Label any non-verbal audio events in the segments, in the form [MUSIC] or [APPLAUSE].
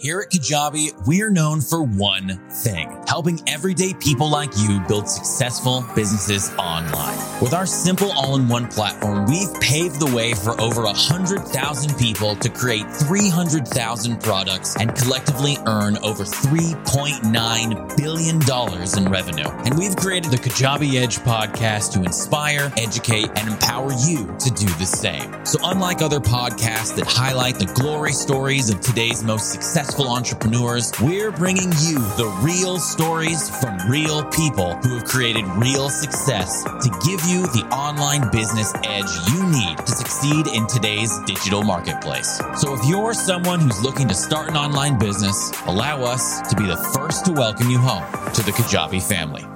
Here at Kajabi, we're known for one thing, helping everyday people like you build successful businesses online. With our simple all-in-one platform, we've paved the way for over 100,000 people to create 300,000 products and collectively earn over $3.9 billion in revenue. And we've created the Kajabi Edge podcast to inspire, educate, and empower you to do the same. So unlike other podcasts that highlight the glory stories of today's most successful successful entrepreneurs, we're bringing you the real stories from real people who have created real success to give you the online business edge you need to succeed in today's digital marketplace. So if you're someone who's looking to start an online business, allow us to be the first to welcome you home to the Kajabi family.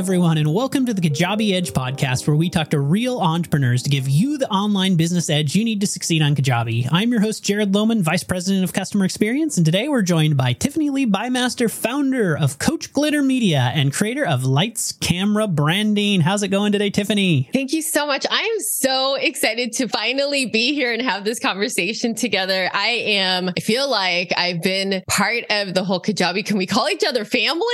Everyone, and welcome to the Kajabi Edge podcast, where we talk to real entrepreneurs to give you the online business edge you need to succeed on Kajabi. I'm your host, Jared Lohman, Vice President of Customer Experience, and today we're joined by Tiffany Lee Bymaster, founder of Coach Glitter Media and creator of Lights Camera Branding. How's it going today, Tiffany? Thank you so much. I am so excited to finally be here and have this conversation together. I am, I feel like I've been part of the whole Kajabi. Can we call each other family?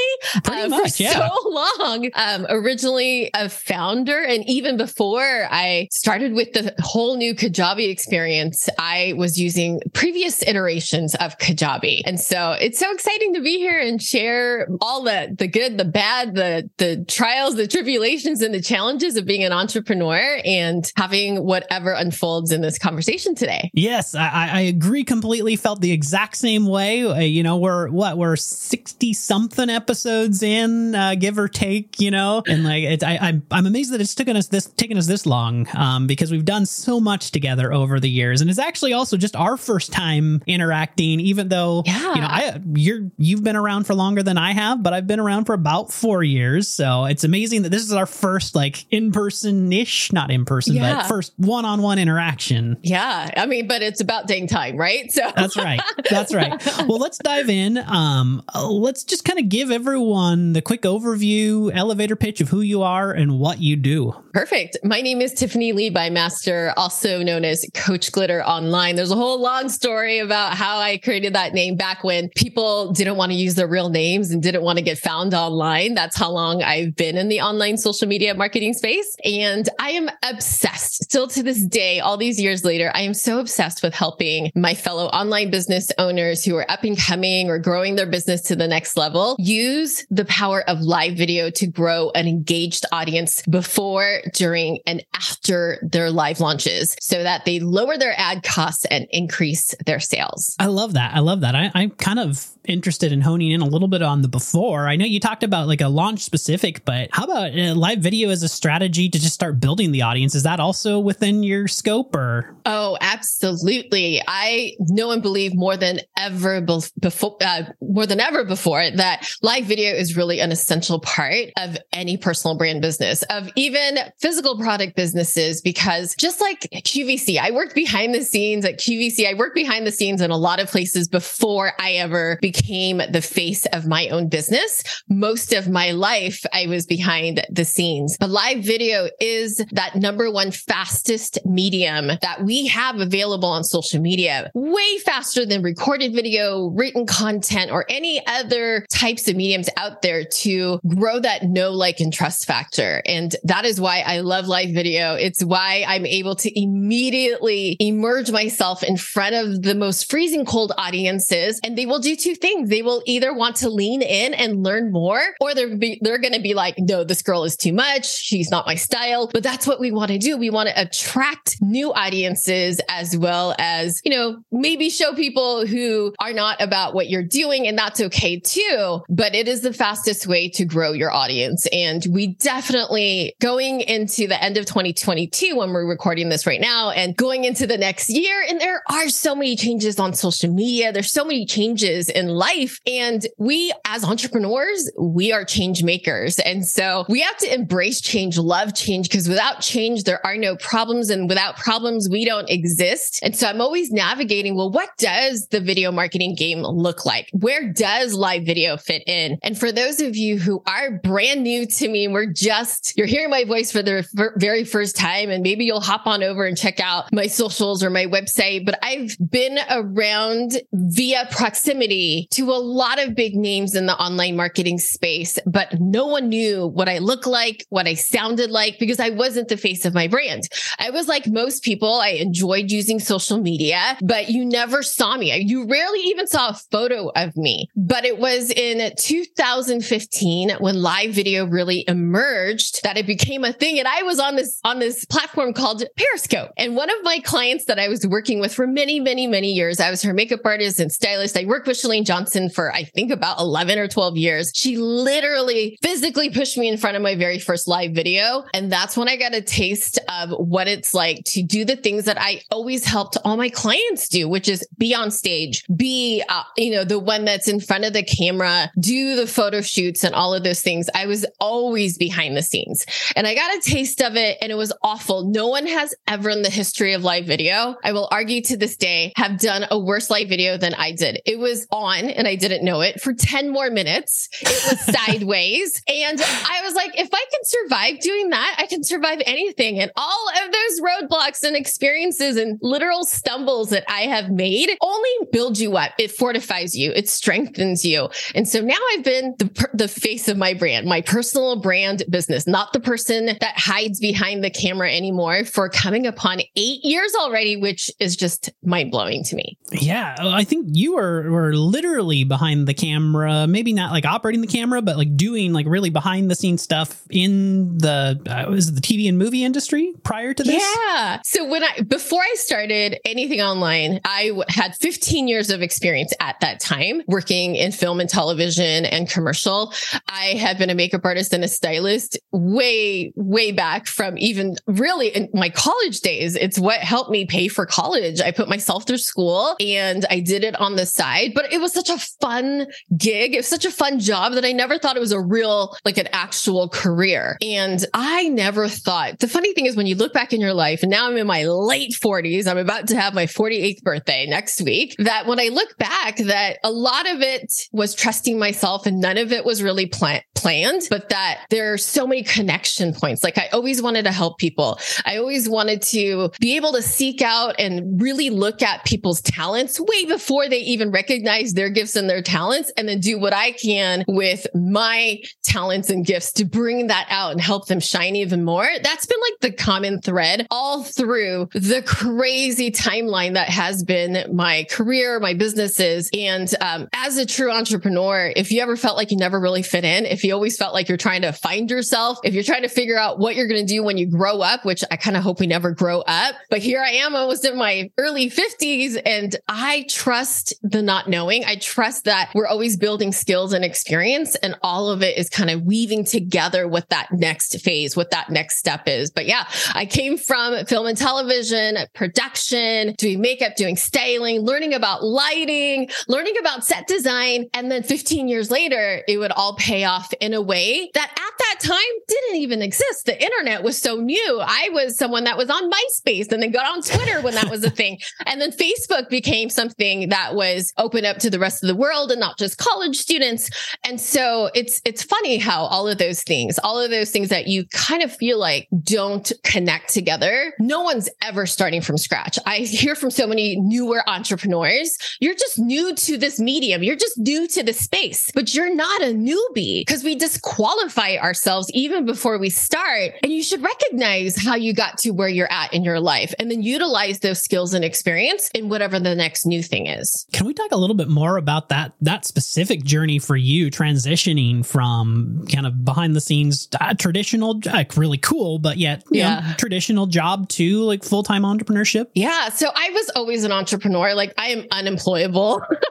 Pretty uh, much, for yeah. so [LAUGHS] long um, originally a founder. And even before I started with the whole new Kajabi experience, I was using previous iterations of Kajabi. And so it's so exciting to be here and share all the, the good, the bad, the, the trials, the tribulations, and the challenges of being an entrepreneur and having whatever unfolds in this conversation today. Yes, I, I agree completely. Felt the exact same way. Uh, you know, we're what, we're 60 something episodes in, uh, give or take, you know, and like it's I, I'm I'm amazed that it's taken us this taken us this long um, because we've done so much together over the years, and it's actually also just our first time interacting. Even though yeah. you know I you're you've been around for longer than I have, but I've been around for about four years, so it's amazing that this is our first like in person ish, not in person, yeah. but first one on one interaction. Yeah, I mean, but it's about dang time, right? So [LAUGHS] that's right, that's right. Well, let's dive in. Um, let's just kind of give everyone the quick overview, elevator pitch of who you are and what you do. Perfect. My name is Tiffany Lee Bymaster, also known as Coach Glitter Online. There's a whole long story about how I created that name back when people didn't want to use their real names and didn't want to get found online. That's how long I've been in the online social media marketing space. And I am obsessed still to this day, all these years later. I am so obsessed with helping my fellow online business owners who are up and coming or growing their business to the next level use the power of live video to grow an engaged audience before, during, and after their live launches so that they lower their ad costs and increase their sales. I love that. I love that. I, I'm kind of interested in honing in a little bit on the before. I know you talked about like a launch specific, but how about live video as a strategy to just start building the audience? Is that also within your scope or? Oh, absolutely. I know and believe more than ever before, uh, more than ever before that live video is really an essential part of any personal brand business, of even physical product businesses, because just like QVC, I worked behind the scenes at QVC. I worked behind the scenes in a lot of places before I ever became the face of my own business. Most of my life, I was behind the scenes, but live video is that number one fastest medium that we have available on social media, way faster than recorded video, written content, or any other types of mediums out there to grow that know, like, and trust factor. And that is why I love live video. It's why I'm able to immediately emerge myself in front of the most freezing cold audiences. And they will do two things. They will either want to lean in and learn more, or they're, they're going to be like, no, this girl is too much. She's not my style. But that's what we want to do. We want to attract new audiences as well as, you know, maybe show people who are not about what you're doing. And that's okay too. But it is the fastest way to grow your audience. And we definitely going into the end of 2022 when we're recording this right now and going into the next year. And there are so many changes on social media. There's so many changes in life. And we as entrepreneurs, we are change makers. And so we have to embrace change, love change, because without change, there are no problems. And without problems, we don't exist. And so I'm always navigating, well, what does the video marketing game look like? Where does live video fit in? And for those of you who are brand brand new to me. and We're just, you're hearing my voice for the very first time. And maybe you'll hop on over and check out my socials or my website. But I've been around via proximity to a lot of big names in the online marketing space, but no one knew what I looked like, what I sounded like, because I wasn't the face of my brand. I was like most people. I enjoyed using social media, but you never saw me. You rarely even saw a photo of me. But it was in 2015 when live video really emerged that it became a thing. And I was on this, on this platform called Periscope. And one of my clients that I was working with for many, many, many years, I was her makeup artist and stylist. I worked with Chalene Johnson for, I think about 11 or 12 years. She literally physically pushed me in front of my very first live video. And that's when I got a taste of what it's like to do the things that I always helped all my clients do, which is be on stage, be, uh, you know, the one that's in front of the camera, do the photo shoots and all of those things. I was always behind the scenes and I got a taste of it and it was awful. No one has ever in the history of live video, I will argue to this day, have done a worse live video than I did. It was on and I didn't know it for 10 more minutes. It was [LAUGHS] sideways. And I was like, if I can survive doing that, I can survive anything. And all of those roadblocks and experiences and literal stumbles that I have made only build you up. It fortifies you. It strengthens you. And so now I've been the, the face of my brand, my personal brand business, not the person that hides behind the camera anymore for coming upon eight years already, which is just mind blowing to me. Yeah. I think you were, were literally behind the camera, maybe not like operating the camera, but like doing like really behind the scenes stuff in the, uh, was the TV and movie industry prior to this? Yeah. So when I, before I started anything online, I w- had 15 years of experience at that time working in film and television and commercial. I had been a makeup artist and a stylist way, way back from even really in my college days. It's what helped me pay for college. I put myself through school and I did it on the side, but it was such a fun gig. It was such a fun job that I never thought it was a real, like an actual career. And I never thought the funny thing is when you look back in your life and now I'm in my late 40s, I'm about to have my 48th birthday next week, that when I look back, that a lot of it was trusting myself and none of it was really plan- planned, but that there are so many connection points. Like I always wanted to help people. I always wanted to be able to seek out and really look at people's talents way before they even recognize their gifts and their talents and then do what I can with my talents and gifts to bring that out and help them shine even more. That's been like the common thread all through the crazy timeline that has been my career, my businesses. And um, as a true entrepreneur, if you ever felt like you never really fit in, if you always felt like you're trying to find yourself, if you're trying to figure out what you're going to do when you grow up, which I kind of hope we never grow up, but here I am almost in my early 50s and I trust the not knowing. I trust that we're always building skills and experience and all of it is kind of weaving together what that next phase, what that next step is. But yeah, I came from film and television, production, doing makeup, doing styling, learning about lighting, learning about set design. And then 15 years later, it would all pay off in a way that at that time didn't even exist. The internet was so new. I was someone that was on MySpace and then got on Twitter when that was a thing. [LAUGHS] And then Facebook became something that was open up to the rest of the world and not just college students. And so it's, it's funny how all of those things, all of those things that you kind of feel like don't connect together. No one's ever starting from scratch. I hear from so many newer entrepreneurs. You're just new to this medium. You're just new to the space, but you're not a newbie because we disqualify ourselves even before we start. And you should recognize how you got to where you're at in your life and then utilize those skills and experience in whatever the next new thing is. Can we talk a little bit more about that that specific journey for you transitioning from kind of behind the scenes uh, traditional like really cool but yet yeah. Know, traditional job to like full-time entrepreneurship? Yeah, so I was always an entrepreneur. Like I am unemployable. [LAUGHS]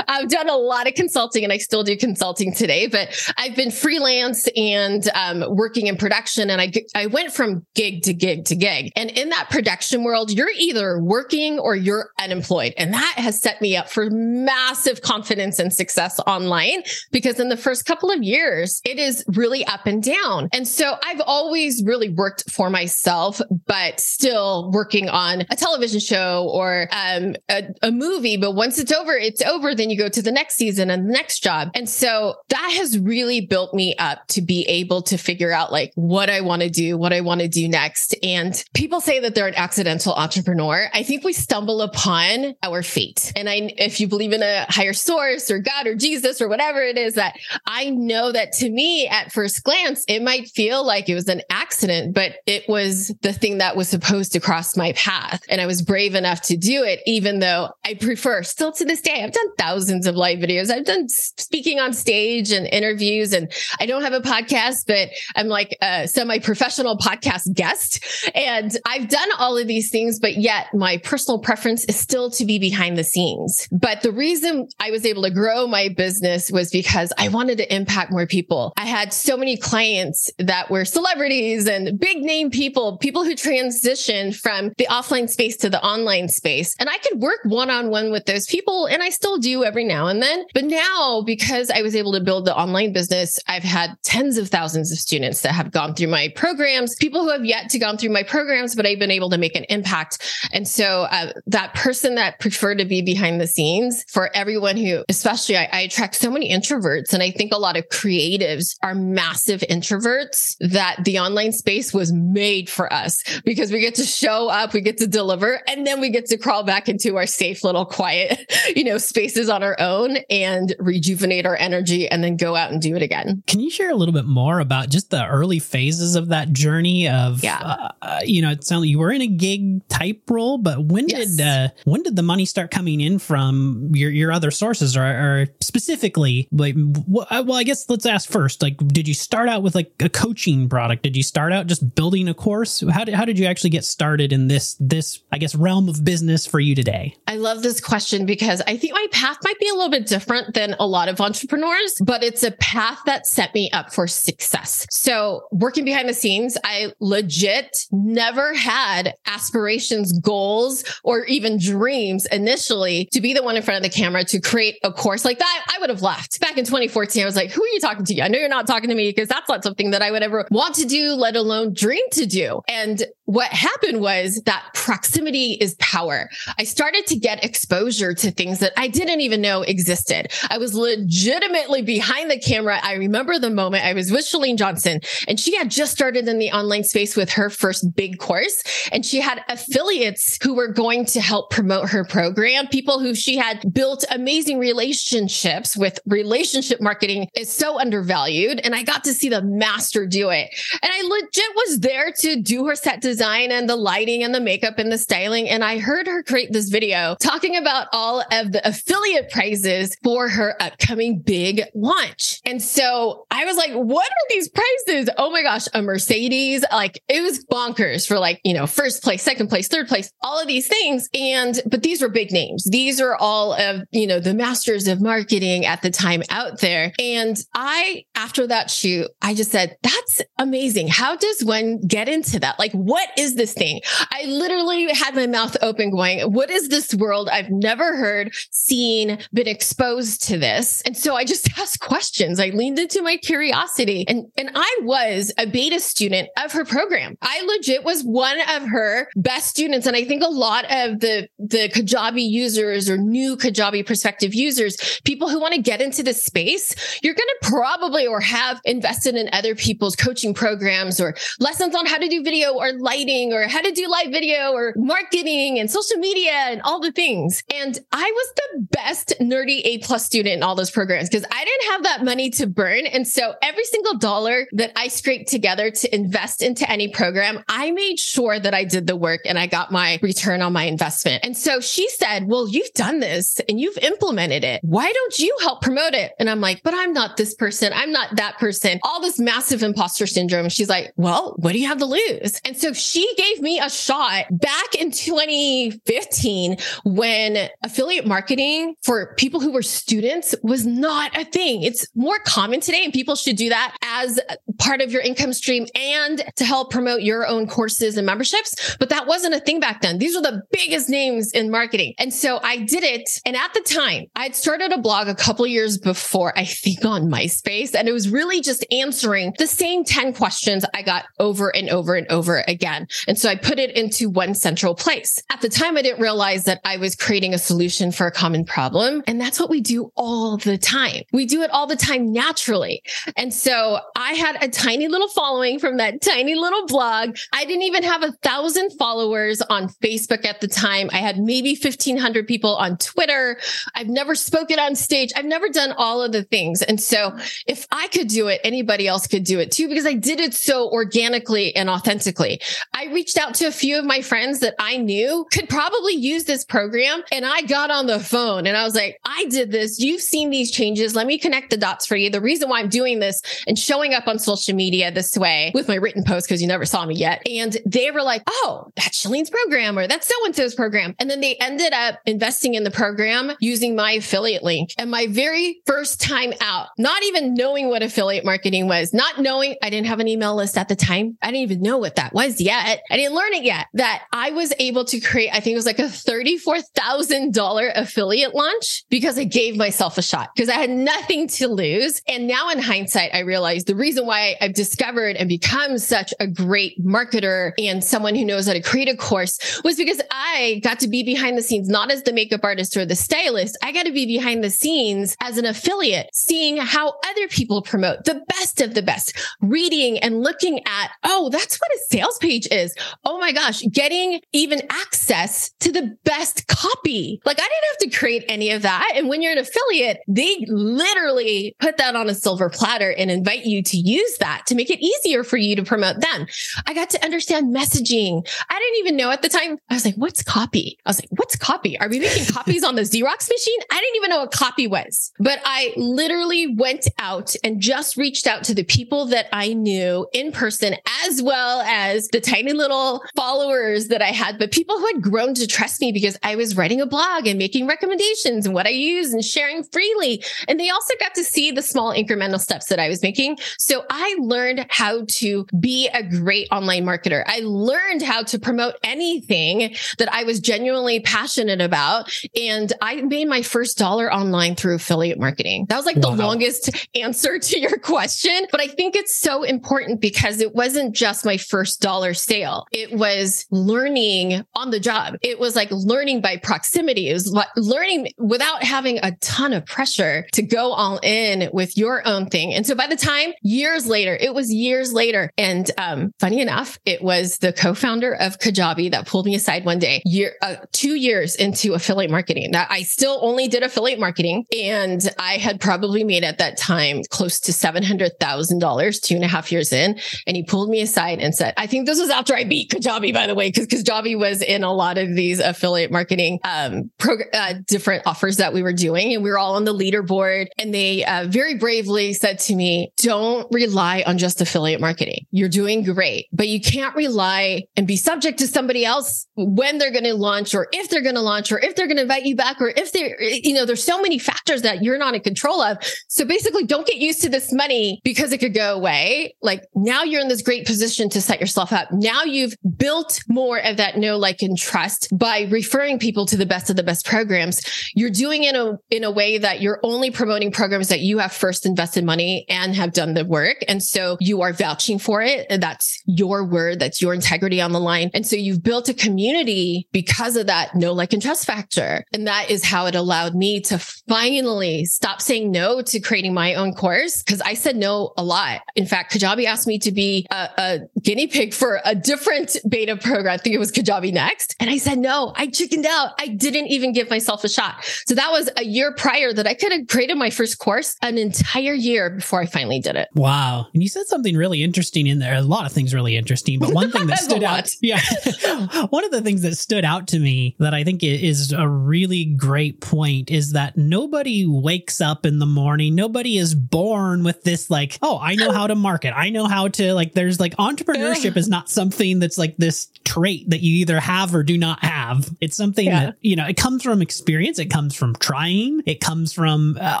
I've done a lot of consulting and I still do consulting today, but I've been freelance and um, working in production. And I, I went from gig to gig to gig. And in that production world, you're either working or you're unemployed. And that has set me up for massive confidence and success online because in the first couple of years, it is really up and down. And so I've always really worked for myself, but still working on a television show or um, a, a movie. But once it's over, it's over then then you go to the next season and the next job. And so that has really built me up to be able to figure out like what I want to do, what I want to do next. And people say that they're an accidental entrepreneur. I think we stumble upon our fate. And I, if you believe in a higher source or God or Jesus or whatever it is that I know that to me at first glance, it might feel like it was an accident, but it was the thing that was supposed to cross my path. And I was brave enough to do it, even though I prefer still to this day, I've done thousands of live videos. I've done speaking on stage and interviews and I don't have a podcast, but I'm like a semi professional podcast guest. And I've done all of these things, but yet my personal preference is still to be behind the scenes. But the reason I was able to grow my business was because I wanted to impact more people. I had so many clients that were celebrities and big name people, people who transitioned from the offline space to the online space. And I could work one on one with those people. And I still do every now and then. But now, because I was able to build the online business, I've had tens of thousands of students that have gone through my programs, people who have yet to gone through my programs, but I've been able to make an impact. And so uh, that person that preferred to be behind the scenes for everyone who, especially I, I attract so many introverts. And I think a lot of creatives are massive introverts that the online space was made for us because we get to show up, we get to deliver, and then we get to crawl back into our safe little quiet, [LAUGHS] you know, spaces on our own and rejuvenate our energy and then go out and do it again. Can you share a little bit more about just the early phases of that journey of, yeah. Uh, uh, you know, it sounds like you were in a gig type role, but when yes. did, uh, when did the money start coming in from your, your other sources or, or specifically like, uh, well, I guess let's ask first, like, did you start out with like a coaching product? Did you start out just building a course? How did, how did you actually get started in this, this, I guess, realm of business for you today? I love this question because I think my path might be a little bit different than a lot of entrepreneurs, but it's a path that set me up for success. So working behind the scenes, I legit never had aspirations, goals, or even dreams initially to be the one in front of the camera to create a course like that. I would have left back in 2014. I was like, who are you talking to? I know you're not talking to me because that's not something that I would ever want to do, let alone dream to do. And what happened was that proximity is power. I started to get exposure to things that I didn't even know existed. I was legitimately behind the camera. I remember the moment I was with Chalene Johnson and she had just started in the online space with her first big course. And she had affiliates who were going to help promote her program, people who she had built amazing relationships with. Relationship marketing is so undervalued. And I got to see the master do it. And I legit was there to do her set design and the lighting and the makeup and the styling. And I heard her create this video talking about all of the affiliate prizes for her upcoming big launch. And so I was like, what are these prizes? Oh my gosh, a Mercedes. Like it was bonkers for like, you know, first place, second place, third place, all of these things. And, but these were big names. These are all of, you know, the masters of marketing at the time out there. And I, after that shoot, I just said, that's amazing. How does one get into that? Like, what is this thing? I literally had my mouth open going, what is this world? I've never heard, seen, been exposed to this. And so I just [LAUGHS] asked questions. I leaned into my curiosity and, and I was a beta student of her program. I legit was one of her best students. And I think a lot of the, the Kajabi users or new Kajabi prospective users, people who want to get into this space, you're going to probably or have invested in other people's coaching programs or lessons on how to do video or lighting or how to do live video or marketing and social media and all the things. And I was the best nerdy A plus student in all those programs because I didn't have that money to burn. And so every single dollar that I scraped together to invest into any program, I made sure that I did the work and I got my return on my investment. And so she said, well, you've done this and you've implemented it. Why don't you help promote it? And I'm like, but I'm not this person. I'm not that person. All this massive imposter syndrome. She's like, well, what do you have to lose? And so she gave me a shot back in 2015 when affiliate marketing for people who were students was not a thing. It's more common today and people should do that as part of your income stream and to help promote your own courses and memberships. But that wasn't a thing back then. These were the biggest names in marketing. And so I did it. And at the time, I'd started a blog a couple years before, I think on MySpace. And it was really just answering the same 10 questions I got over and over and over again. And so I put it into one central place. At the time, I didn't realize that I was creating a solution for a common problem problem. And that's what we do all the time. We do it all the time naturally. And so I had a tiny little following from that tiny little blog. I didn't even have a thousand followers on Facebook at the time. I had maybe 1500 people on Twitter. I've never spoken on stage. I've never done all of the things. And so if I could do it, anybody else could do it too, because I did it so organically and authentically. I reached out to a few of my friends that I knew could probably use this program. And I got on the phone and I was like, I did this. You've seen these changes. Let me connect the dots for you. The reason why I'm doing this and showing up on social media this way with my written post, because you never saw me yet. And they were like, Oh, that's Chalene's program or that's so and so's program. And then they ended up investing in the program using my affiliate link. And my very first time out, not even knowing what affiliate marketing was, not knowing I didn't have an email list at the time. I didn't even know what that was yet. I didn't learn it yet that I was able to create, I think it was like a $34,000 affiliate launch because I gave myself a shot because I had nothing to lose. And now in hindsight, I realized the reason why I've discovered and become such a great marketer and someone who knows how to create a course was because I got to be behind the scenes, not as the makeup artist or the stylist. I got to be behind the scenes as an affiliate, seeing how other people promote the best of the best, reading and looking at, oh, that's what a sales page is. Oh my gosh, getting even access to the best copy. Like I didn't have to create any of that. And when you're an affiliate, they literally put that on a silver platter and invite you to use that to make it easier for you to promote them. I got to understand messaging. I didn't even know at the time. I was like, what's copy? I was like, what's copy? Are we making copies on the Xerox machine? I didn't even know what copy was, but I literally went out and just reached out to the people that I knew in person, as well as the tiny little followers that I had, but people who had grown to trust me because I was writing a blog and making recommendations and what I use and sharing freely. And they also got to see the small incremental steps that I was making. So I learned how to be a great online marketer. I learned how to promote anything that I was genuinely passionate about. And I made my first dollar online through affiliate marketing. That was like wow. the longest answer to your question. But I think it's so important because it wasn't just my first dollar sale. It was learning on the job. It was like learning by proximity. It was learning without having a ton of pressure to go all in with your own thing. And so by the time years later, it was years later. And um, funny enough, it was the co-founder of Kajabi that pulled me aside one day, year, uh, two years into affiliate marketing. That I still only did affiliate marketing, and I had probably made at that time close to seven hundred thousand dollars, two and a half years in. And he pulled me aside and said, "I think this was after I beat Kajabi, by the way, because Kajabi was in a lot of these affiliate marketing um, prog- uh, different offers that we were doing, and we were all on the leaderboard. And they uh, very bravely said to me, "Don't rely on just affiliate marketing. You're doing great, but you can't rely and be subject to somebody else when they're going to launch, or if they're going to launch, or if they're going to invite you back, or if they're, you know, there's so many factors that you're not in control of. So basically, don't get used to this money because it could go away. Like now you're in this great position to set yourself up. Now you've built more of that know, like, and trust by referring people to the best of the best programs. You're doing it in a, in a way that you're only promoting programs that you have first invested money and have done the work. And so you are vouching for it. That's your word. That's your integrity on the line. And so you've built a community because of that no like, and trust factor. And that is how it allowed me to finally stop saying no to creating my own course because I said no a lot. In fact, Kajabi asked me to be a, a guinea pig for a different beta program. I think it was Kajabi Next. And I said, no, I chickened out. I didn't even give myself a shot. So that was a year prior that I could have created my first course an entire year before I finally did it. Wow. And you said something really interesting in there. A lot of things really interesting, but one thing that [LAUGHS] stood out. Yeah. [LAUGHS] one of the things that stood out to me that I think is a really great point is that nobody wakes up in the morning. Nobody is born with this, like, oh, I know how to market. I know how to, like, there's like entrepreneurship is not something that's like this trait that you either have or do not have. It's something yeah. that, you know, it comes from experience. It comes from trying. It comes from uh,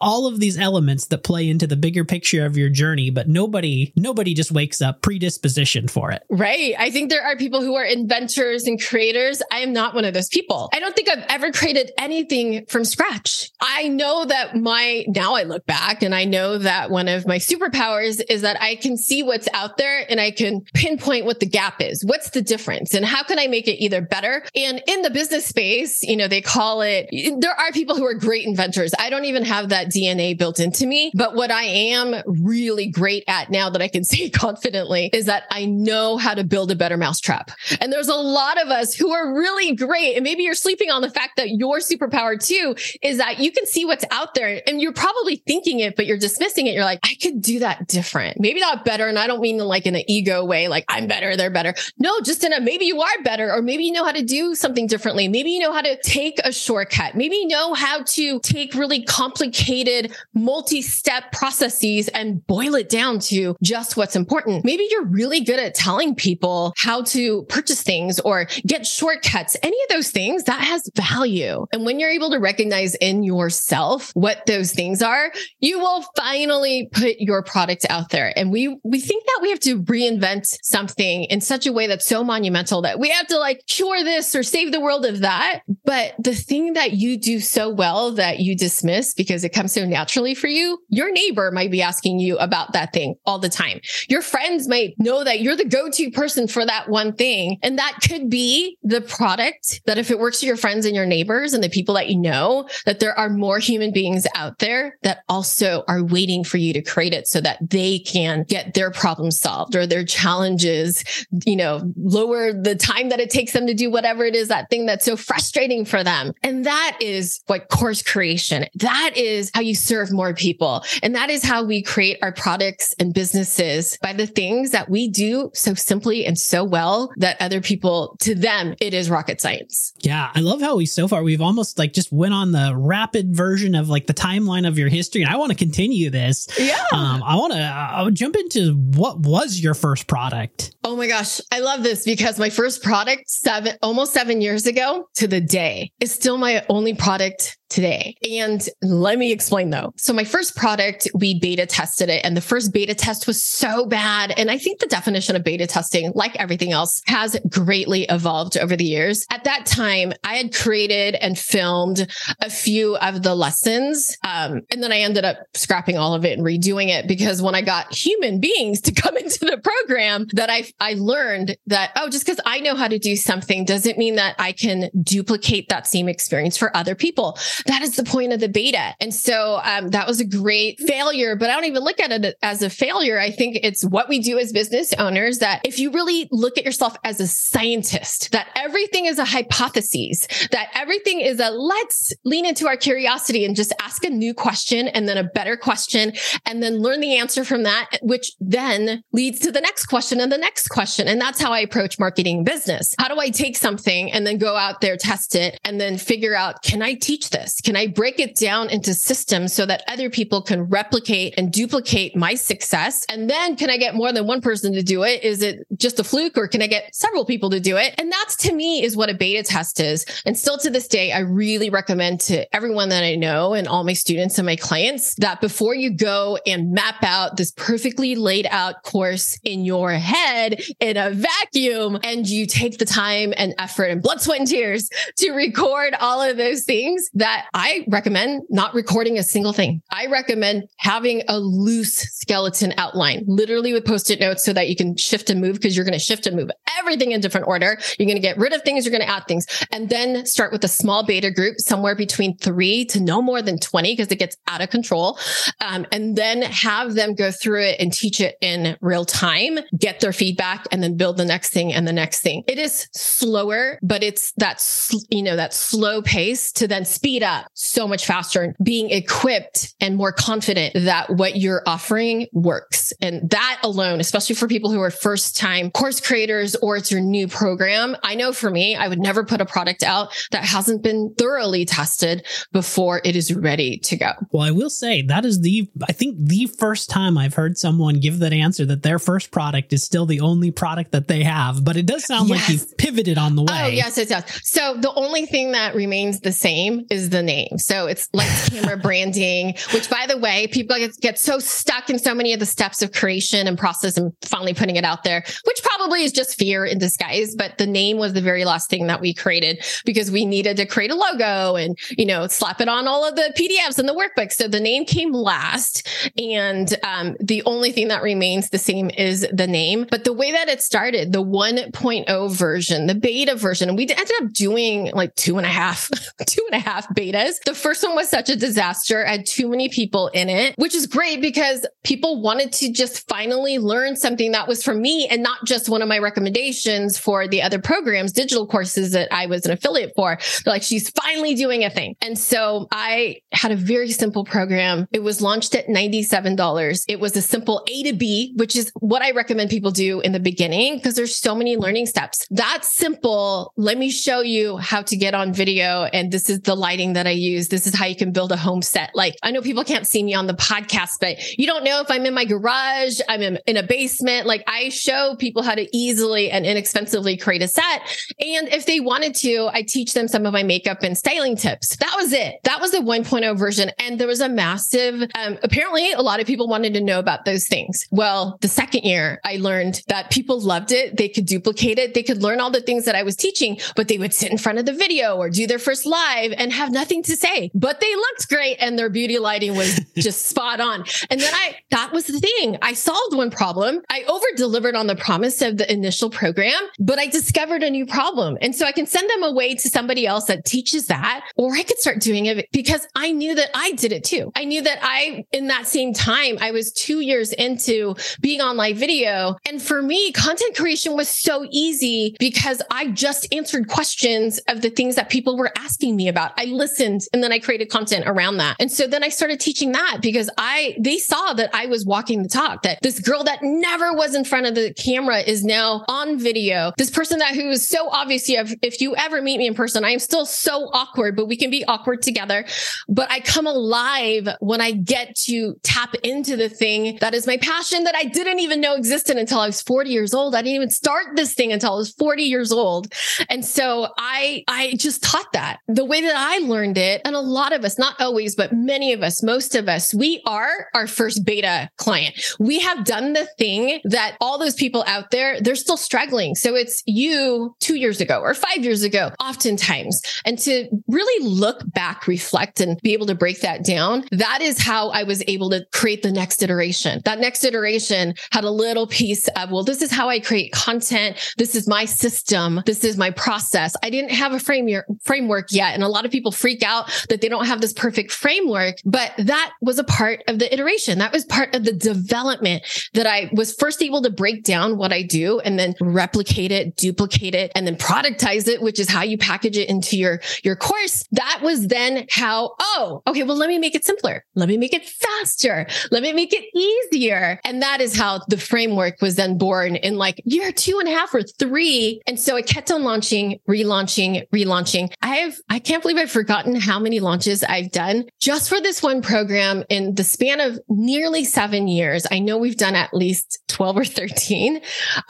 all of these elements that play into the bigger picture of your journey, but nobody, nobody just wakes up predispositioned for it. Right. I think there are people who are inventors and creators. I am not one of those people. I don't think I've ever created anything from scratch. I know that my, now I look back and I know that one of my superpowers is that I can see what's out there and I can pinpoint what the gap is. What's the difference and how can I make it either better? And in the business space, you know, they call it, there there are people who are great inventors. I don't even have that DNA built into me. But what I am really great at now that I can [LAUGHS] say confidently is that I know how to build a better mousetrap. And there's a lot of us who are really great. And maybe you're sleeping on the fact that your superpower too is that you can see what's out there and you're probably thinking it, but you're dismissing it. You're like, I could do that different. Maybe not better. And I don't mean like in an ego way, like I'm better, they're better. No, just in a maybe you are better, or maybe you know how to do something differently. Maybe you know how to take a shortcut. Maybe know how to take really complicated multi-step processes and boil it down to just what's important. Maybe you're really good at telling people how to purchase things or get shortcuts. Any of those things that has value. And when you're able to recognize in yourself what those things are, you will finally put your product out there. And we, we think that we have to reinvent something in such a way that's so monumental that we have to like cure this or save the world of that. But the thing that you do so well that you dismiss because it comes so naturally for you, your neighbor might be asking you about that thing all the time. Your friends might know that you're the go-to person for that one thing. And that could be the product that if it works for your friends and your neighbors and the people that you know, that there are more human beings out there that also are waiting for you to create it so that they can get their problems solved or their challenges, you know, lower the time that it takes them to do whatever it is, that thing that's so frustrating for them. And that is what course creation. That is how you serve more people. And that is how we create our products and businesses by the things that we do so simply and so well that other people, to them, it is rocket science. Yeah. I love how we so far, we've almost like just went on the rapid version of like the timeline of your history. And I want to continue this. Yeah. Um, I want to I'll jump into what was your first product? Oh my gosh. I love this because my first product seven, almost seven years ago to the day is still my only product product today. And let me explain though. So my first product, we beta tested it and the first beta test was so bad. And I think the definition of beta testing, like everything else, has greatly evolved over the years. At that time, I had created and filmed a few of the lessons. Um, and then I ended up scrapping all of it and redoing it because when I got human beings to come [LAUGHS] into the program that I, I learned that, oh, just because I know how to do something doesn't mean that I can duplicate that same experience for other people. That is the point of the beta. And so um, that was a great failure, but I don't even look at it as a failure. I think it's what we do as business owners that if you really look at yourself as a scientist, that everything is a hypothesis, that everything is a let's lean into our curiosity and just ask a new question and then a better question and then learn the answer from that, which then leads to the next question and the next question. And that's how I approach marketing business. How do I take something and then go out there, test it, and then figure out, can I teach this? This? Can I break it down into systems so that other people can replicate and duplicate my success? And then can I get more than one person to do it? Is it just a fluke or can I get several people to do it? And that's to me is what a beta test is. And still to this day, I really recommend to everyone that I know and all my students and my clients that before you go and map out this perfectly laid out course in your head in a vacuum and you take the time and effort and blood, sweat and tears to record all of those things that I recommend not recording a single thing. I recommend having a loose skeleton outline, literally with post-it notes so that you can shift and move because you're going to shift and move everything in different order. You're going to get rid of things. You're going to add things and then start with a small beta group somewhere between three to no more than 20 because it gets out of control. Um, and then have them go through it and teach it in real time, get their feedback and then build the next thing and the next thing. It is slower, but it's that, you know, that slow pace to then speed up up so much faster, being equipped and more confident that what you're offering works. And that alone, especially for people who are first time course creators or it's your new program. I know for me, I would never put a product out that hasn't been thoroughly tested before it is ready to go. Well, I will say that is the, I think the first time I've heard someone give that answer that their first product is still the only product that they have, but it does sound yes. like you've pivoted on the oh, way. Oh, yes, it does. So the only thing that remains the same is the the name. So it's lights [LAUGHS] camera branding, which by the way, people get, get so stuck in so many of the steps of creation and process and finally putting it out there, which probably is just fear in disguise. But the name was the very last thing that we created because we needed to create a logo and, you know, slap it on all of the PDFs and the workbooks. So the name came last. And um, the only thing that remains the same is the name. But the way that it started, the 1.0 version, the beta version, we ended up doing like two and a half, [LAUGHS] two and a half betas. The first one was such a disaster. I had too many people in it, which is great because people wanted to just finally learn something that was for me and not just one of my recommendations for the other programs, digital courses that I was an affiliate for. They're like, she's finally doing a thing. And so I had a very simple program. It was launched at $97. It was a simple A to B, which is what I recommend people do in the beginning because there's so many learning steps. That's simple. Let me show you how to get on video. And this is the lighting that I use. This is how you can build a home set. Like I know people can't see me on the podcast, but you don't know if I'm in my garage, I'm in, in a basement. Like I show people how to easily and inexpensively create a set. And if they wanted to, I teach them some of my makeup and styling tips. That was it. That was the 1.0 version. And there was a massive, um, apparently a lot of people wanted to know about those things. Well, the second year I learned that people loved it. They could duplicate it. They could learn all the things that I was teaching, but they would sit in front of the video or do their first live and have nothing to say, but they looked great and their beauty lighting was [LAUGHS] just spot on. And then I, that was the thing. I solved one problem. I over delivered on the promise of the initial program, but I discovered a new problem. And so I can send them away to somebody else that teaches that, or I could start doing it because I knew that I did it too. I knew that I, in that same time, I was two years into being on live video. And for me, content creation was so easy because I just answered questions of the things that people were asking me about. I listened and then I created content around that. And so then I started teaching that because I, they saw that I was walking the talk, that this girl that never was in front of the camera is now on video. This person that who is so obvious. If, if you ever meet me in person, I am still so awkward, but we can be awkward together. But I come alive when I get to tap into the thing that is my passion that I didn't even know existed until I was 40 years old. I didn't even start this thing until I was 40 years old. And so I, I just taught that the way that I learned it. And a lot of us, not always, but many of us, most of us, we are our first beta client. We have done the thing that all those people out there, they're still struggling. So it's you two years ago or five years ago, oftentimes. And to really look back, reflect and be able to break that down, that is how I was able to create the next iteration. That next iteration had a little piece of, well, this is how I create content. This is my system. This is my process. I didn't have a frame framework yet. And a lot of people freak out that they don't have this perfect framework, but that was a part of the iteration. That was part of the development that I was first able to break down what I do and then replicate it, duplicate it, and then productize it, which is how you package it into your, your course. That was then how, oh, okay, well, let me make it simpler. Let me make it faster. Let me make it easier. And that is how the framework was then born in like year two and a half or three. And so it kept on launching, relaunching, relaunching. I have, I can't believe I've forgotten how many launches I've done just for this one program in the span of nearly seven years. I know we've done at least 12 or 13.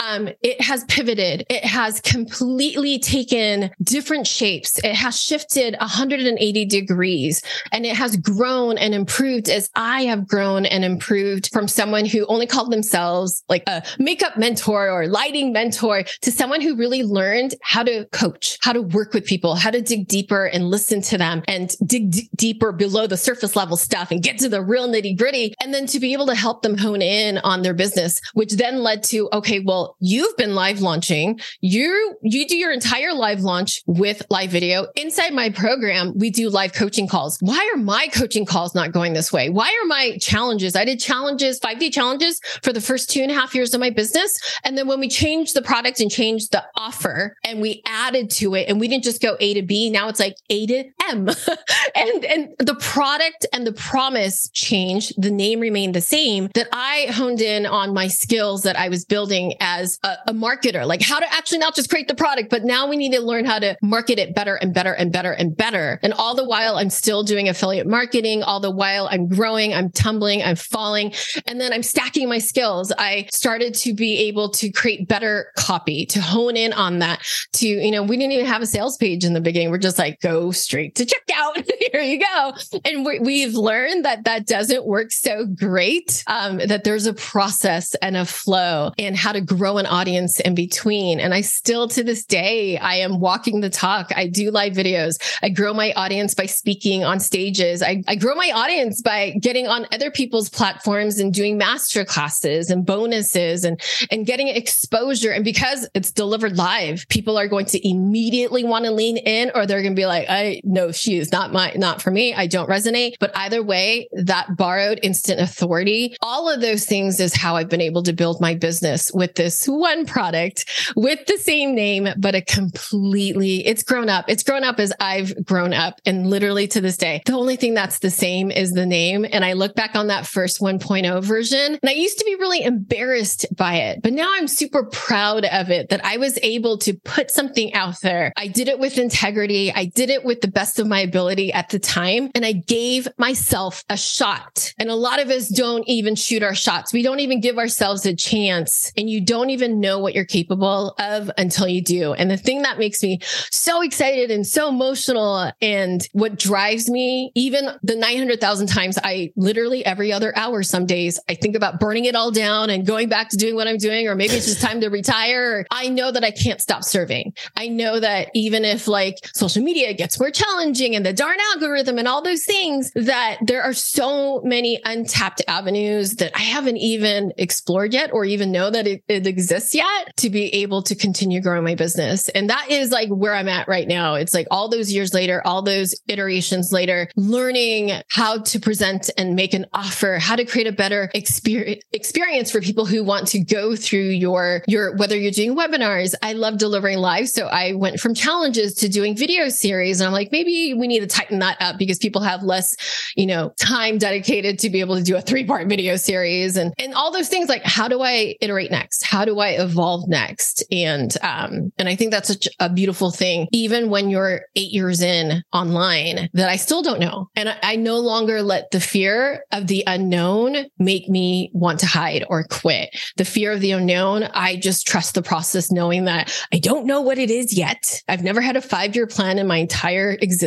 Um, it has pivoted. It has completely taken different shapes. It has shifted 180 degrees and it has grown and improved as I have grown and improved from someone who only called themselves like a makeup mentor or lighting mentor to someone who really learned how to coach, how to work with people, how to dig deeper and listen to them and dig d- deeper below the surface level stuff and get to the real nitty gritty. And then to be able to help them hone in on their business, which then led to, okay, well, you've been live launching. You, you do your entire live launch with live video. Inside my program, we do live coaching calls. Why are my coaching calls not going this way? Why are my challenges? I did challenges, five day challenges for the first two and a half years of my business. And then when we changed the product and changed the offer and we added to it and we didn't just go A to B, now it's like A to M [LAUGHS] and, and the product and the promise changed. The name remained the same that I honed in on my skills that I was building as a, a marketer, like how to actually not just create the product, but now we need to learn how to market it better and better and better and better. And all the while I'm still doing affiliate marketing. All the while I'm growing, I'm tumbling, I'm falling. And then I'm stacking my skills. I started to be able to create better copy, to hone in on that, to, you know, we didn't even have a sales page in the beginning. We're just like, go straight to checkout. [LAUGHS] Here you go. And we, have learned that that doesn't work so great, um, that there's a process and a flow and how to grow an audience in between. And I still to this day, I am walking the talk. I do live videos. I grow my audience by speaking on stages. I, I grow my audience by getting on other people's platforms and doing master classes and bonuses and, and getting exposure. And because it's delivered live, people are going to immediately want to lean in or they're going to be like, I know she is not my, not for me. I don't resonate. But either way, that borrowed instant authority, all of those things is how I've been able to build my business with this one product with the same name, but a completely, it's grown up. It's grown up as I've grown up and literally to this day, the only thing that's the same is the name. And I look back on that first 1.0 version and I used to be really embarrassed by it, but now I'm super proud of it that I was able to put something out there. I did it with integrity. I did it with the best of my ability at the time. And I gave myself a shot. And a lot of us don't even shoot our shots. We don't even give ourselves a chance and you don't even know what you're capable of until you do. And the thing that makes me so excited and so emotional and what drives me, even the 900,000 times I literally every other hour, some days I think about burning it all down and going back to doing what I'm doing, or maybe it's just time to retire. I know that I can't stop serving. I know that even if like social media gets more challenging and the darn algorithm and all those things, that there are so many untapped avenues that I haven't even explored yet or even know that it, it exists yet to be able to continue growing my business. And that is like where I'm at right now. It's like all those years later, all those iterations later, learning how to present and make an offer, how to create a better experience, experience for people who want to go through your, your, whether you're doing webinars. I love delivering live. So I went from challenges to doing video series. And I'm like, maybe we need to tighten that up because people have less, you know, time dedicated to be able to do a three part video series and, and all those things. Like, how do I iterate next? How do I evolve next? And, um, and I think that's such a beautiful thing, even when you're eight years in online that I still don't know. And I, I no longer let the fear of the unknown make me want to hide or quit. The fear of the unknown, I just trust the process knowing that I don't know what it is yet. I've never had a five year plan in my entire existence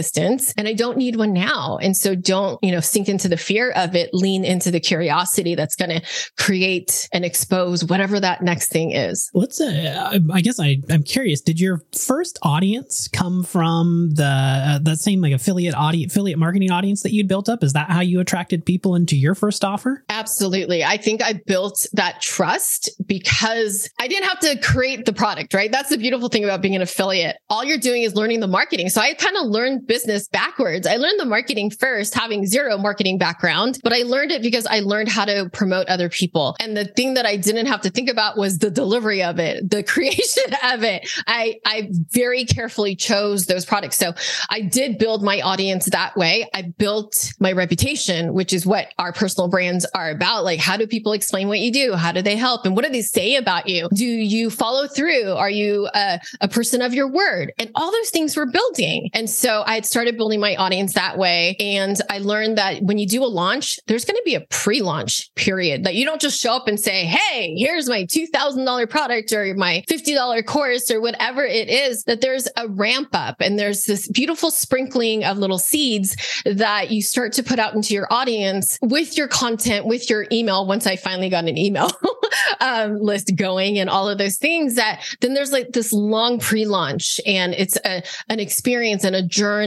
and I don't need one now. And so don't, you know, sink into the fear of it, lean into the curiosity that's going to create and expose whatever that next thing is. What's uh, I guess I, I'm curious, did your first audience come from the, uh, that same like affiliate audience, affiliate marketing audience that you'd built up? Is that how you attracted people into your first offer? Absolutely. I think I built that trust because I didn't have to create the product, right? That's the beautiful thing about being an affiliate. All you're doing is learning the marketing. So I kind of learned business backwards. I learned the marketing first, having zero marketing background, but I learned it because I learned how to promote other people. And the thing that I didn't have to think about was the delivery of it, the [LAUGHS] creation of it. I, I very carefully chose those products. So I did build my audience that way. I built my reputation, which is what our personal brands are about. Like, how do people explain what you do? How do they help? And what do they say about you? Do you follow through? Are you a, a person of your word? And all those things were building. And so I had started building my audience that way. And I learned that when you do a launch, there's going to be a pre launch period that you don't just show up and say, Hey, here's my $2,000 product or my $50 course or whatever it is, that there's a ramp up and there's this beautiful sprinkling of little seeds that you start to put out into your audience with your content, with your email. Once I finally got an email [LAUGHS] um, list going and all of those things that then there's like this long pre-launch and it's a, an experience and a journey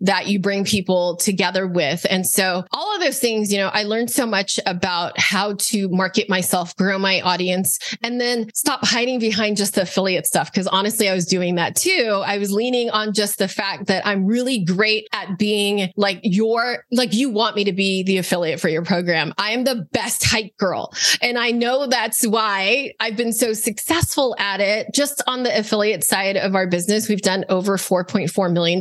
that you bring people together with. And so all of those things, you know, I learned so much about how to market myself, grow my audience, and then stop hiding behind just the affiliate stuff. Cause honestly, I was doing that too. I was leaning on just the fact that I'm really great at being like your, like you want me to be the affiliate for your program. I am the best hype girl. And I know that's why I've been so successful at it. Just on the affiliate side of our business, we've done over $4.4 million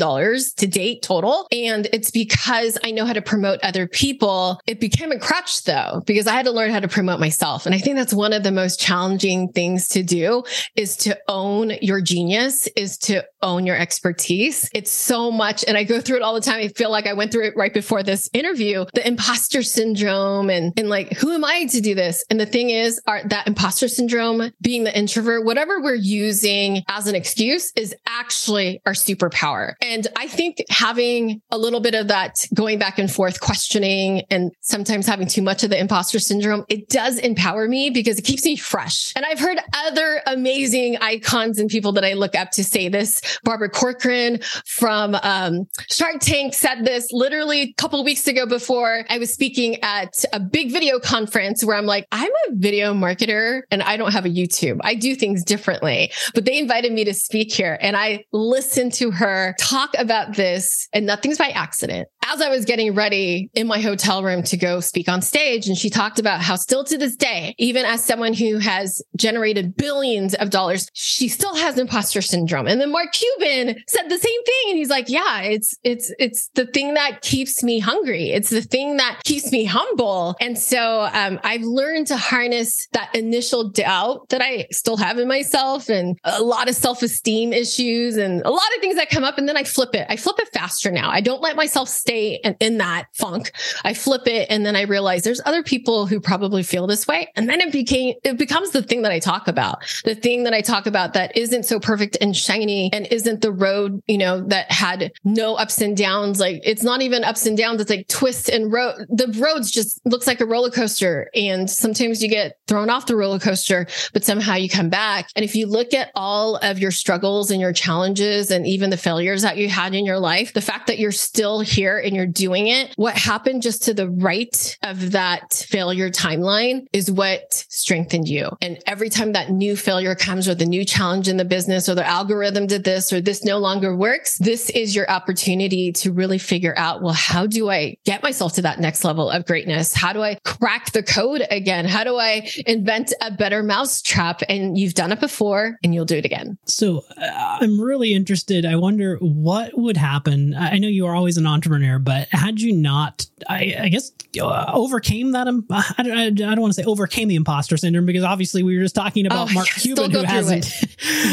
to date total. And it's because I know how to promote other people. It became a crutch though, because I had to learn how to promote myself. And I think that's one of the most challenging things to do is to own your genius, is to own your expertise. It's so much. And I go through it all the time. I feel like I went through it right before this interview, the imposter syndrome and, and like, who am I to do this? And the thing is, our, that imposter syndrome, being the introvert, whatever we're using as an excuse is actually our superpower. And I think having a little bit of that going back and forth questioning and sometimes having too much of the imposter syndrome, it does empower me because it keeps me fresh. And I've heard other amazing icons and people that I look up to say this. Barbara Corcoran from um, Shark Tank said this literally a couple of weeks ago before I was speaking at a big video conference where I'm like, I'm a video marketer and I don't have a YouTube. I do things differently, but they invited me to speak here and I listened to her talk about this, and nothing's by accident. As I was getting ready in my hotel room to go speak on stage, and she talked about how still to this day, even as someone who has generated billions of dollars, she still has imposter syndrome. And then Mark Cuban said the same thing. And he's like, yeah, it's, it's, it's the thing that keeps me hungry. It's the thing that keeps me humble. And so um, I've learned to harness that initial doubt that I still have in myself and a lot of self esteem issues and a lot of things that come up. And then I flip it. I flip it faster now. I don't let myself stay in, in that funk. I flip it. And then I realize there's other people who probably feel this way. And then it became, it becomes the thing that I talk about, the thing that I talk about that isn't so perfect and shiny and isn't the road, you know, that had no ups and downs. Like it's not even ups and downs. It's like twists and road. The roads just looks like a roller coaster. And sometimes you get thrown off the roller coaster, but somehow you come back. And if you look at all of your struggles and your challenges and even the failures that you had in your life, the fact that you're still here and you're doing it, what happened just to the right of that failure timeline is what strengthened you. And every time that new failure comes or the new challenge in the business or the algorithm did this or this no longer works, this is your opportunity to really figure out, well, how do I get myself to that next level of greatness? How do I crack the code again? How do I invent a better mousetrap? And you've done it before and you'll do it again. So uh, I'm really interested. I wonder what would happen. I know you are always an entrepreneur, but had you not, I, I guess, uh, overcame that? Um, I, I, I don't want to say overcame the imposter syndrome because obviously we were just talking about oh, Mark Cuban who hasn't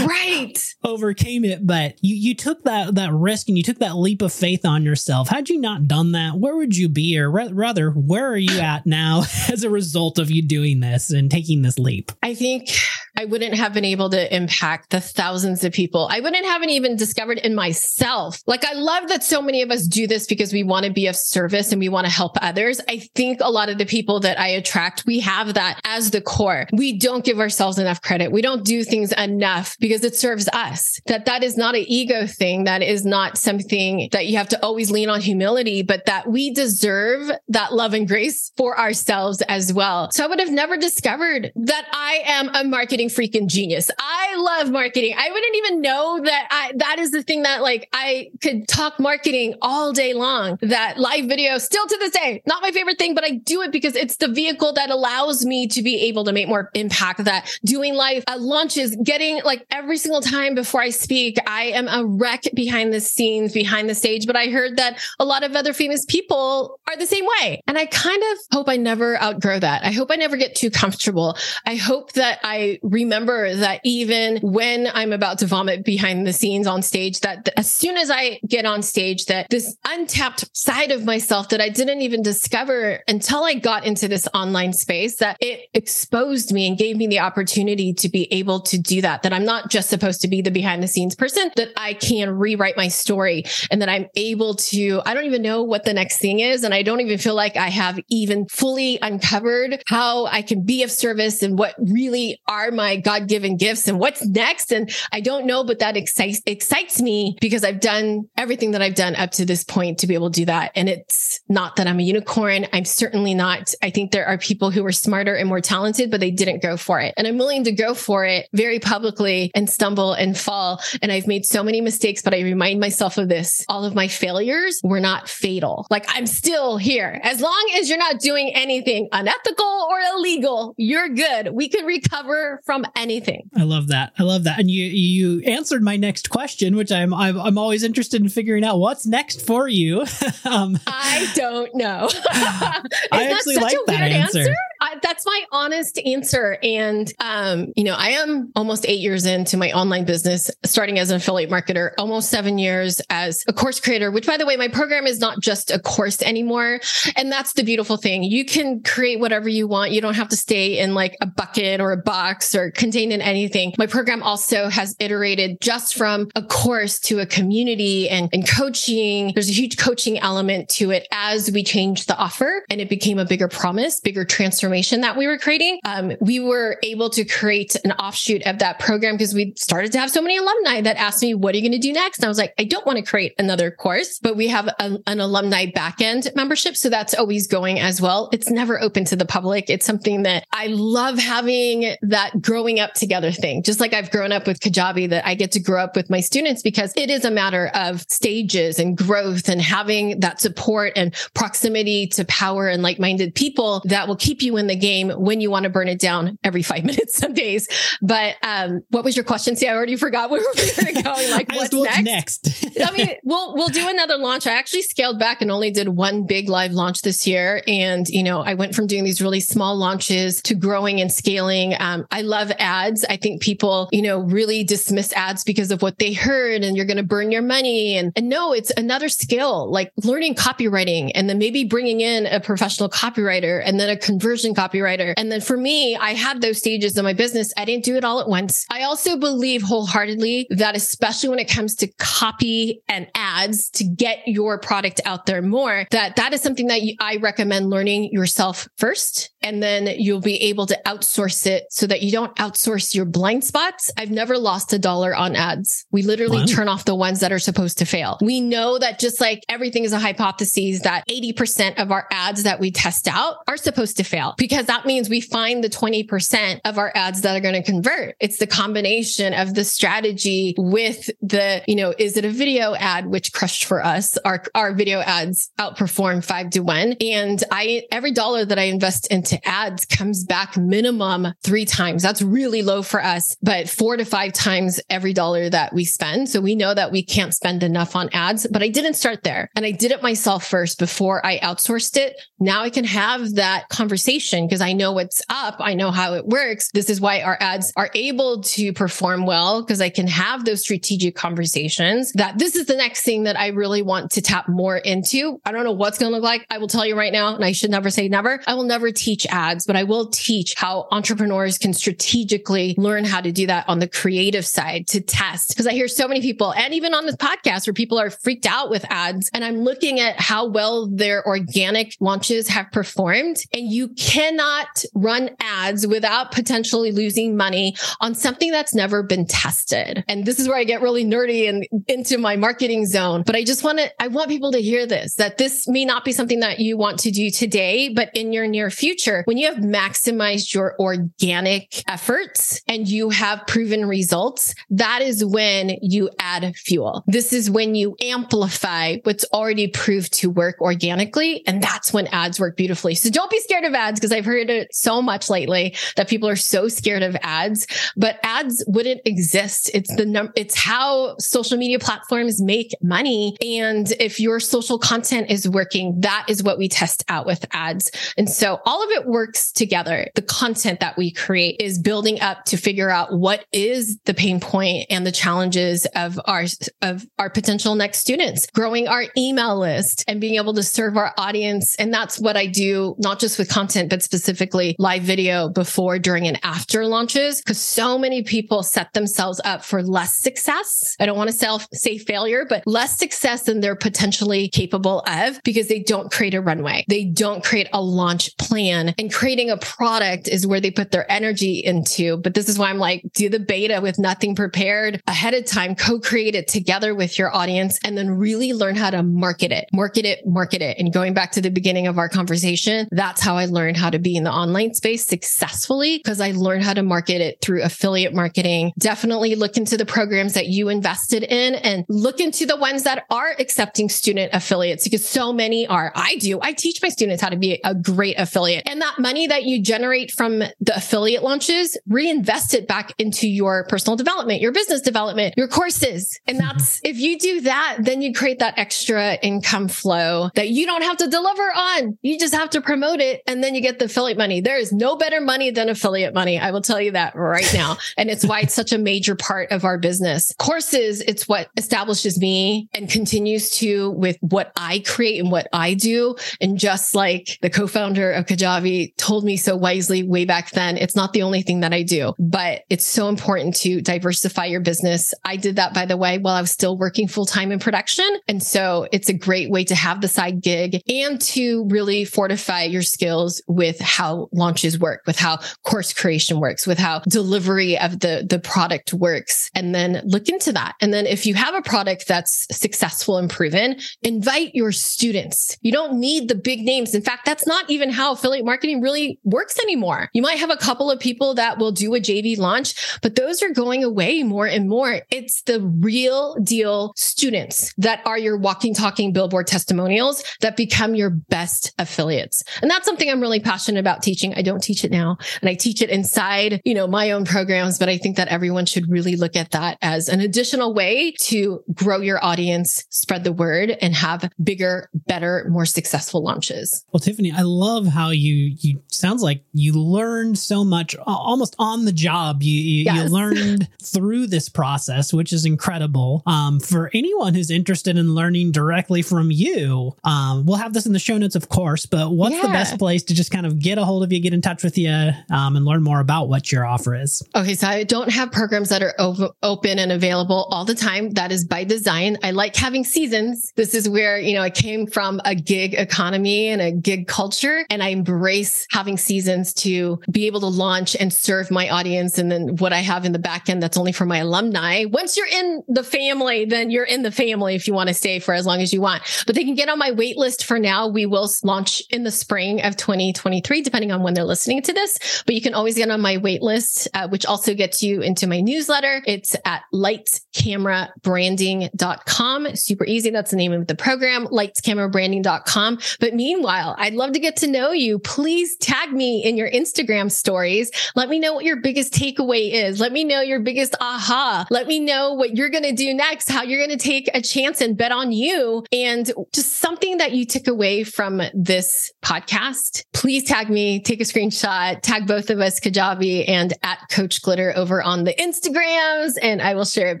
right [LAUGHS] overcame it. But you you took that that risk and you took that leap of faith on yourself. Had you not done that, where would you be, or re- rather, where are you at now [LAUGHS] as a result of you doing this and taking this leap? I think I wouldn't have been able to impact the thousands of people. I wouldn't have even discovered in myself. Like I love that so many of us do this because we want to be of service and we want to help others. I think a lot of the people that I attract, we have that as the core. We don't give ourselves enough credit. We don't do things enough because it serves us. That that is not an ego thing. That is not something that you have to always lean on humility, but that we deserve that love and grace for ourselves as well. So I would have never discovered that I am a marketing freaking genius. I love marketing. I wouldn't even know that I, that is the thing that like I could talk marketing all day long. That live video still to this day, not my favorite thing, but I do it because it's the vehicle that allows me to be able to make more impact that doing live uh, launches, getting like every single time before I speak, I am a wreck behind the scenes, behind the stage. But I heard that a lot of other famous people are the same way. And I kind of hope I never outgrow that. I hope I never get too comfortable. I hope that I remember that even when I'm about to vomit behind the scenes on stage, that as soon as I get on stage, that this untapped side of myself that I didn't even discover until I got into this online space, that it exposed me and gave me the opportunity to be able to do that, that I'm not just supposed to be the behind the scenes person, that I can rewrite my story and that I'm able to, I don't even know what the next thing is. And I don't even feel like I have even fully uncovered how I can be of service and what really are my God given gifts and what's next. And I don't know, but that excites, excites me because I've done everything that I've done up to this point to be able to do that. And it's not that I'm a unicorn. I'm certainly not. I think there are people who are smarter and more talented, but they didn't go for it. And I'm willing to go for it very publicly and stumble and fall. And I've made so many mistakes, but I remind myself of this. All of my failures were not fatal. Like I'm still here. As long as you're not doing anything unethical or illegal, you're good. We can recover from anything. I love that. I love that. And you you answered my next question, which I'm I'm, I'm always interested in figuring out what's next for you. [LAUGHS] um, I don't know. [LAUGHS] I actually like that answer. answer? I, that's my honest answer. And, um, you know, I am almost eight years into my online business, starting as an affiliate marketer, almost seven years as a course creator, which by the way, my program is not just a course anymore. And that's the beautiful thing. You can create whatever you want. You don't have to stay in like a bucket or a box or contained in anything. My program also has iterated just from a course to a community and, and coaching. There's a huge coaching element to it as we changed the offer and it became a bigger promise, bigger transformation transformation that we were creating, um, we were able to create an offshoot of that program because we started to have so many alumni that asked me, what are you going to do next? And I was like, I don't want to create another course, but we have a, an alumni backend membership. So that's always going as well. It's never open to the public. It's something that I love having that growing up together thing, just like I've grown up with Kajabi, that I get to grow up with my students because it is a matter of stages and growth and having that support and proximity to power and like minded people that will keep you in the game when you want to burn it down every five [LAUGHS] minutes some days. But um, what was your question? See, I already forgot where [LAUGHS] we were going. [LAUGHS] Like, what's next? next? I mean, we'll we'll do another launch. I actually scaled back and only did one big live launch this year, and you know, I went from doing these really small launches to growing and scaling. Um, I love ads. I think people, you know, really dismiss ads because of what they heard, and you're going to burn your money. And and no, it's another skill like learning copywriting, and then maybe bringing in a professional copywriter, and then a conversion copywriter, and then for me, I had those stages in my business. I didn't do it all at once. I also believe wholeheartedly that especially when it comes to copy and ads to get your product out there more, that that is something that I recommend learning yourself first. And then you'll be able to outsource it so that you don't outsource your blind spots. I've never lost a dollar on ads. We literally wow. turn off the ones that are supposed to fail. We know that just like everything is a hypothesis that 80% of our ads that we test out are supposed to fail because that means we find the 20% of our ads that are going to convert. It's the combination of the strategy with the, you know, is it a video ad, which crushed for us? Our, our video ads outperform five to one. And I, every dollar that I invest into ads comes back minimum three times. That's really low for us, but four to five times every dollar that we spend. So we know that we can't spend enough on ads, but I didn't start there and I did it myself first before I outsourced it. Now I can have that conversation because I know what's up. I know how it works. This is why our ads are able to perform well because I can have those strategic conversations that this is the next thing that I really want to tap more into. I don't know what's going to look like. I will tell you right now, and I should never say never. I will never teach ads, but I will teach how entrepreneurs can strategically learn how to do that on the creative side to test. Because I hear so many people, and even on this podcast, where people are freaked out with ads. And I'm looking at how well their organic launches have performed. And you cannot run ads without potentially losing money on something that's never been tested. And this is where I get really nerdy and into my marketing zone. But I just want to, I want people to hear this, that this may not be something that you want to do today, but in your near future, when you have maximized your organic efforts and you have proven results, that is when you add fuel. This is when you amplify what's already proved to work organically. And that's when ads work beautifully. So don't be scared of ads because I've heard it so much lately that people are so scared of ads, but ads wouldn't exist. It's the num- it's how social media platforms make money. And if your social content is working, that is what we test out with ads. And so all of it works together. The content that we create is building up to figure out what is the pain point and the challenges of our of our potential next students, growing our email list and being able to serve our audience. And that's what I do, not just with content, but specifically live video before, during, and after launches. Cause so many people set themselves up for less success. I don't want to self say failure, but less success than they're potentially capable of because they don't create a runway. They don't create a launch plan and creating a product is where they put their energy into. But this is why I'm like, do the beta with nothing prepared ahead of time, co-create it together with your audience and then really learn how to market it, market it, market it. And going back to the beginning of our conversation, that's how I learned how to be in the online space successfully because I learned how to market it through affiliate marketing. Definitely look into the programs that you invested in and look into the ones that are accepting student affiliates because so many are. I do. I teach my students how to be a great affiliate and that money that you generate from the affiliate launches, reinvest it back into your personal development, your business development, your courses. And that's, mm-hmm. if you do that, then you create that extra income flow that you don't have to deliver on. You just have to promote it and then you get the affiliate money. There is no better money than affiliate money. I will tell you that right now. [LAUGHS] and it's why it's such a major part of our business. Courses, it's what establishes me and continues to with what I create and what I do. And just like the co-founder of Kajabi told me so wisely way back then, it's not the only thing that I do, but it's so important to diversify your business. I did that, by the way, while I was still working full time in production. And so it's a great way to have the side gig and to really fortify your skills with with how launches work, with how course creation works, with how delivery of the, the product works. And then look into that. And then if you have a product that's successful and proven, invite your students. You don't need the big names. In fact, that's not even how affiliate marketing really works anymore. You might have a couple of people that will do a JV launch, but those are going away more and more. It's the real deal students that are your walking, talking billboard testimonials that become your best affiliates. And that's something I'm really passionate about teaching. I don't teach it now and I teach it inside, you know, my own programs, but I think that everyone should really look at that as an additional way to grow your audience, spread the word and have bigger, better, more successful launches. Well, Tiffany, I love how you, you sounds like you learned so much almost on the job. You, you, yes. you [LAUGHS] learned through this process, which is incredible. Um, for anyone who's interested in learning directly from you, um, we'll have this in the show notes, of course, but what's yeah. the best place to just kind of get a hold of you, get in touch with you, um, and learn more about what your offer is? Okay. So I don't have programs that are ov- open and available all the time. That is by design. I like having seasons. This is where, you know, I came from a gig economy and a gig culture, and I embrace having seasons to be able to launch and serve my audience. And then what I have in the back end that's only for my alumni. Once you're in the family, then you're in the family if you want to stay for as long as you want. But they can get on my wait list for now. We will launch in the spring of 2023, depending on when they're listening to this. But you can always get on my wait list, uh, which also gets you into my newsletter. It's at lightscamerabranding.com. Super easy. That's the name of the program, lightscamerabranding.com. But meanwhile, I'd love to get to know you. Please tag me in your Instagram stories. Let me know what your biggest takeaway is. Let me know your biggest aha. Let me know what you're going to do next, how you're going to take a chance and bet on you and just something that you took away from this podcast. Please tag me, take a screenshot, tag both of us, Kajabi and at Coach Glitter over on the Instagrams, and I will share it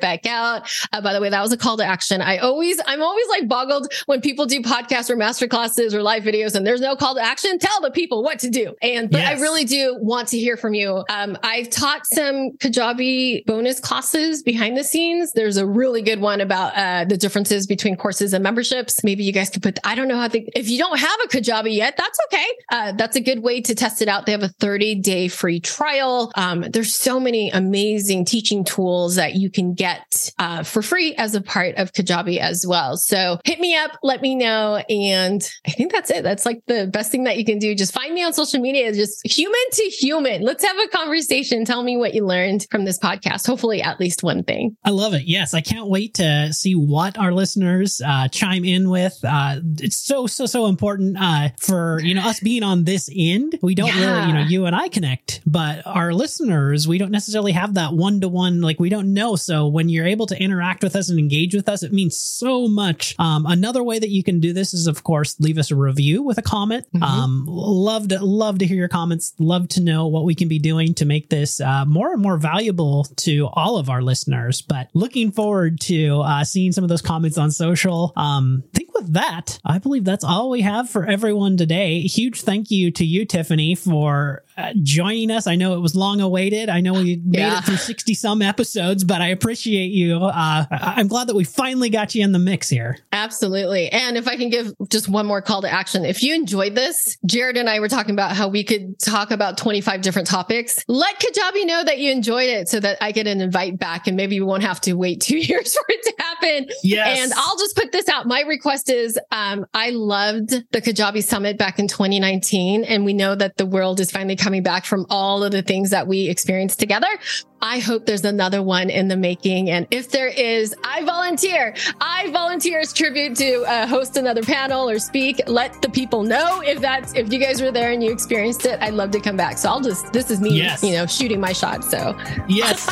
back out. Uh, by the way, that was a call to action. I always, I'm always like boggled when people do podcasts or master classes or live videos and there's no call to action. Tell the people what to do. And, but yes. I really do want to hear from you. Um, I've taught some Kajabi bonus classes behind the scenes. There's a really good one about uh, the differences between courses and memberships. Maybe you guys could put, I don't know how they, if you don't have a Kajabi yet, that's okay. Uh, that's a good way to test it out. They have a 30 day free trial. Um, there's so many amazing teaching tools that you can get uh, for free as a part of Kajabi as well. So hit me up, let me know. And I think that's it. That's like the best thing that you can do. Just find me on social media, just human to human. Let's have a conversation. Tell me what you learned from this podcast. Hopefully, at least one thing. I love it. Yes, I can't wait to see what our listeners uh, chime in with. Uh, it's so so so important uh, for you know us being on this end. We don't yeah. really, you know, you and I connect, but our listeners, we don't necessarily have that one to one. Like we don't know. So when you're able to interact with us and engage with us, it means so much. Um, another way that you can do this is, of course, leave us a review with a comment. Mm-hmm. Um, love to love to hear your comments. Love to know what we can be doing to make this uh, more and more valuable to all of our listeners. But looking forward to uh, seeing some of those comments on social. Um, think with that, I believe that's all we have for everyone today. Huge thank you to you, Tiffany, for uh, joining us. I know it was long awaited. I know we [LAUGHS] made yeah. it through 60 some episodes, but I appreciate you. Uh, I'm glad that we finally got you in the mix here. Absolutely. And if I can give just one more call to action, if you enjoyed this, Jared and I were talking about how we could talk about 25 different topics. Let Kajabi know that you enjoyed it so that I get an invite back and maybe we won't have to wait [LAUGHS] two years for it to happen. Yes. And I'll just put this out. My request is um, I loved the Kajabi Summit back in 2019. And we know that the world is finally coming back from all of the things that we experienced together. I hope there's another one in the making. And if there is, I volunteer. I volunteer as tribute to uh, host another panel or speak. Let the people know if that's, if you guys were there and you experienced it, I'd love to come back. So I'll just, this is me, yes. you know, shooting my shot. So, yes.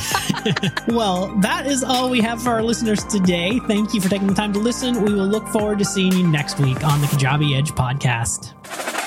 [LAUGHS] well, that is all we have for our listeners today. Thank you for taking the time to listen. We will look forward to seeing you next week on the Kajabi Edge podcast.